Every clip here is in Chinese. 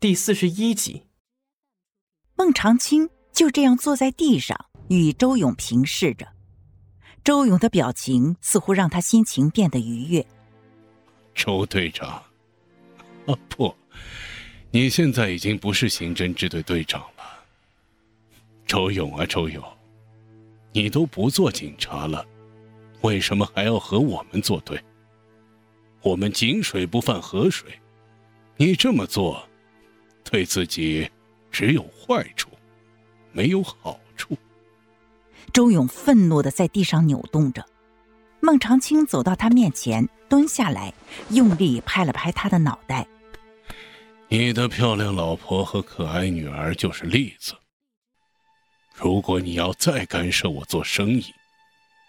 第四十一集，孟长青就这样坐在地上，与周勇平视着。周勇的表情似乎让他心情变得愉悦。周队长，啊不，你现在已经不是刑侦支队队长了。周勇啊，周勇，你都不做警察了，为什么还要和我们作对？我们井水不犯河水，你这么做。对自己只有坏处，没有好处。周勇愤怒的在地上扭动着，孟长青走到他面前，蹲下来，用力拍了拍他的脑袋。你的漂亮老婆和可爱女儿就是例子。如果你要再干涉我做生意，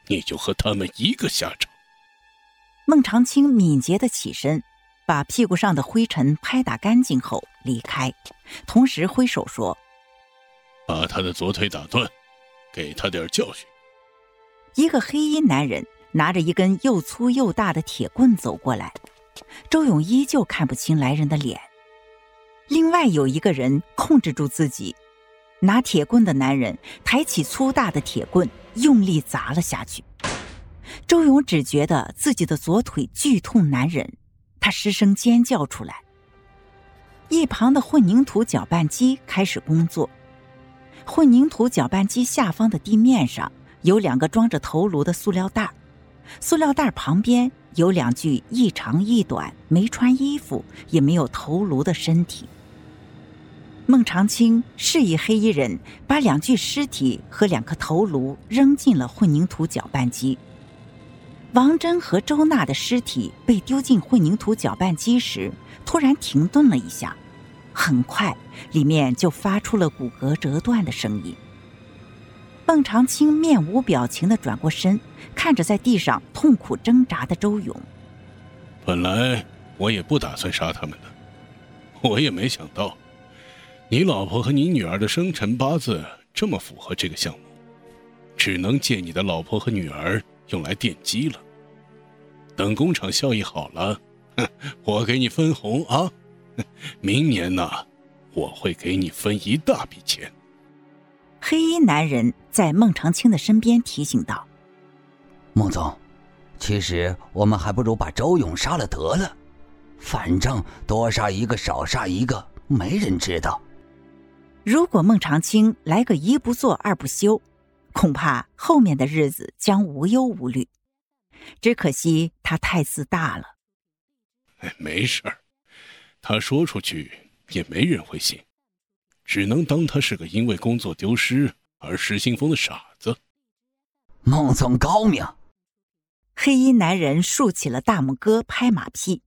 你就和他们一个下场。孟长青敏捷的起身。把屁股上的灰尘拍打干净后离开，同时挥手说：“把他的左腿打断，给他点教训。”一个黑衣男人拿着一根又粗又大的铁棍走过来，周勇依旧看不清来人的脸。另外有一个人控制住自己，拿铁棍的男人抬起粗大的铁棍，用力砸了下去。周勇只觉得自己的左腿剧痛难忍。他失声尖叫出来。一旁的混凝土搅拌机开始工作。混凝土搅拌机下方的地面上有两个装着头颅的塑料袋，塑料袋旁边有两具一长一短、没穿衣服也没有头颅的身体。孟长青示意黑衣人把两具尸体和两颗头颅扔进了混凝土搅拌机。王真和周娜的尸体被丢进混凝土搅拌机时，突然停顿了一下，很快里面就发出了骨骼折断的声音。孟长青面无表情的转过身，看着在地上痛苦挣扎的周勇。本来我也不打算杀他们的，我也没想到，你老婆和你女儿的生辰八字这么符合这个项目，只能借你的老婆和女儿。用来奠基了。等工厂效益好了，我给你分红啊！明年呢，我会给你分一大笔钱。黑衣男人在孟长青的身边提醒道：“孟总，其实我们还不如把周勇杀了得了，反正多杀一个少杀一个，没人知道。如果孟长青来个一不做二不休。”恐怕后面的日子将无忧无虑，只可惜他太自大了。没事儿，他说出去也没人会信，只能当他是个因为工作丢失而失心疯的傻子。孟总高明。黑衣男人竖起了大拇哥，拍马屁。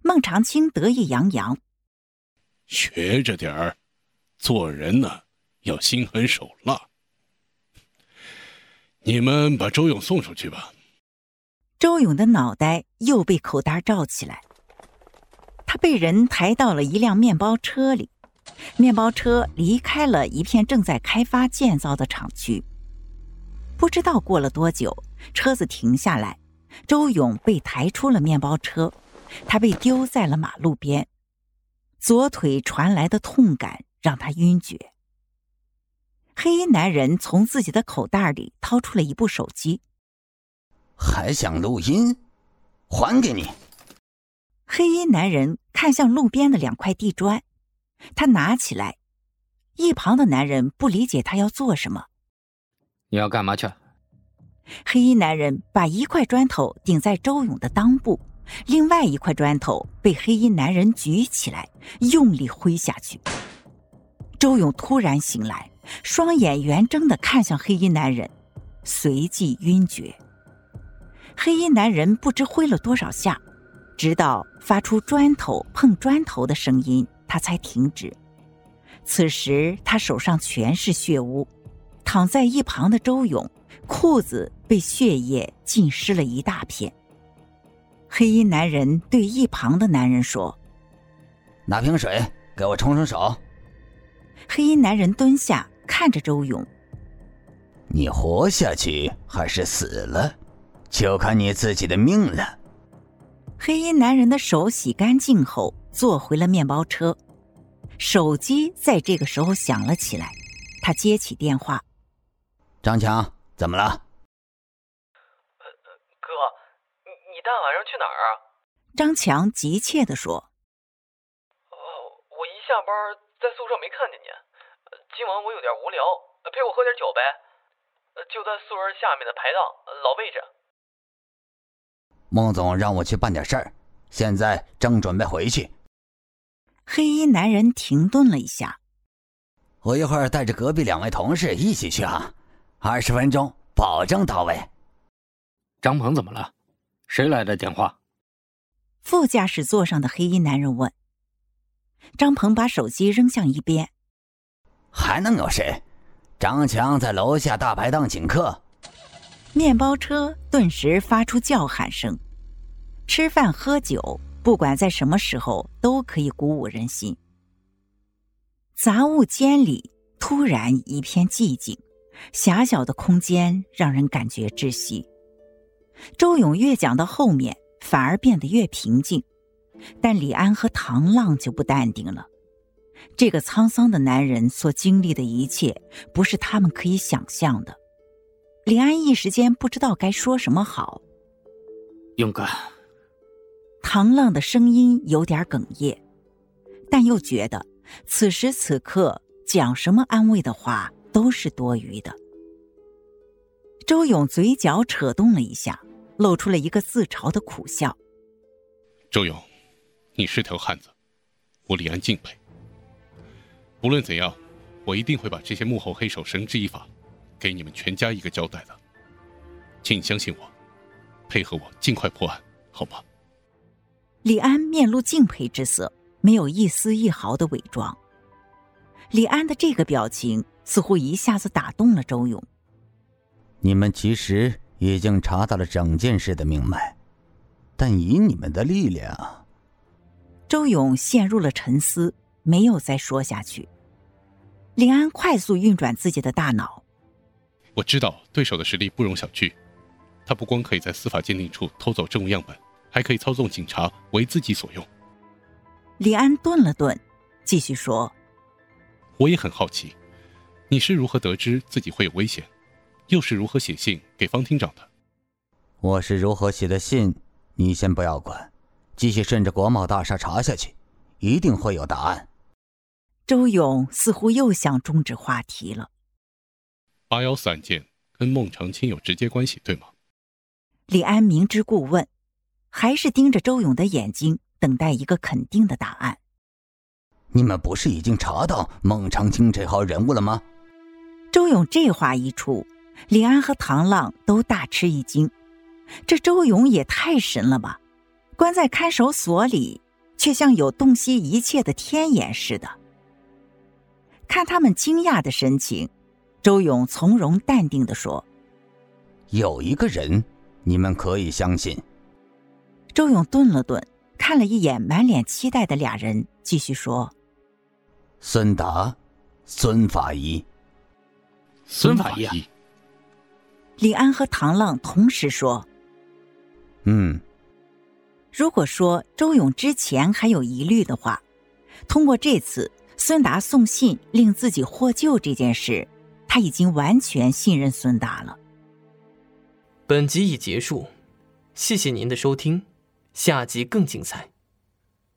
孟长青得意洋洋，学着点儿，做人呢要心狠手辣。你们把周勇送出去吧。周勇的脑袋又被口袋罩起来，他被人抬到了一辆面包车里，面包车离开了一片正在开发建造的厂区。不知道过了多久，车子停下来，周勇被抬出了面包车，他被丢在了马路边，左腿传来的痛感让他晕厥。黑衣男人从自己的口袋里掏出了一部手机，还想录音？还给你。黑衣男人看向路边的两块地砖，他拿起来。一旁的男人不理解他要做什么。你要干嘛去？黑衣男人把一块砖头顶在周勇的裆部，另外一块砖头被黑衣男人举起来，用力挥下去。周勇突然醒来。双眼圆睁的看向黑衣男人，随即晕厥。黑衣男人不知挥了多少下，直到发出砖头碰砖头的声音，他才停止。此时他手上全是血污，躺在一旁的周勇裤子被血液浸湿了一大片。黑衣男人对一旁的男人说：“拿瓶水给我冲冲手。”黑衣男人蹲下。看着周勇，你活下去还是死了，就看你自己的命了。黑衣男人的手洗干净后，坐回了面包车。手机在这个时候响了起来，他接起电话：“张强，怎么了？”“哥，你你大晚上去哪儿啊？”张强急切地说。“哦，我一下班在宿舍没看见你，今晚我有点无聊，陪我喝点酒呗。就在宿舍下面的排档老位置。”孟总让我去办点事儿，现在正准备回去。黑衣男人停顿了一下，我一会儿带着隔壁两位同事一起去啊，二十分钟保证到位。张鹏怎么了？谁来的电话？副驾驶座上的黑衣男人问。张鹏把手机扔向一边。还能有谁？张强在楼下大排档请客。面包车顿时发出叫喊声。吃饭喝酒。不管在什么时候都可以鼓舞人心。杂物间里突然一片寂静，狭小的空间让人感觉窒息。周勇越讲到后面，反而变得越平静，但李安和唐浪就不淡定了。这个沧桑的男人所经历的一切，不是他们可以想象的。李安一时间不知道该说什么好。勇敢。唐浪的声音有点哽咽，但又觉得此时此刻讲什么安慰的话都是多余的。周勇嘴角扯动了一下，露出了一个自嘲的苦笑。周勇，你是条汉子，我李安敬佩。无论怎样，我一定会把这些幕后黑手绳之以法，给你们全家一个交代的。请你相信我，配合我尽快破案，好吗？李安面露敬佩之色，没有一丝一毫的伪装。李安的这个表情似乎一下子打动了周勇。你们其实已经查到了整件事的命脉，但以你们的力量……周勇陷入了沉思，没有再说下去。李安快速运转自己的大脑。我知道对手的实力不容小觑，他不光可以在司法鉴定处偷走证物样本。还可以操纵警察为自己所用。李安顿了顿，继续说：“我也很好奇，你是如何得知自己会有危险，又是如何写信给方厅长的？我是如何写的信，你先不要管，继续顺着国贸大厦查下去，一定会有答案。”周勇似乎又想终止话题了。八幺四案件跟孟长青有直接关系，对吗？李安明知故问。还是盯着周勇的眼睛，等待一个肯定的答案。你们不是已经查到孟长青这号人物了吗？周勇这话一出，李安和唐浪都大吃一惊。这周勇也太神了吧！关在看守所里，却像有洞悉一切的天眼似的。看他们惊讶的神情，周勇从容淡定的说：“有一个人，你们可以相信。”周勇顿了顿，看了一眼满脸期待的俩人，继续说：“孙达，孙法医，孙法医。”李安和唐浪同时说：“嗯。”如果说周勇之前还有疑虑的话，通过这次孙达送信令自己获救这件事，他已经完全信任孙达了。本集已结束，谢谢您的收听。下集更精彩。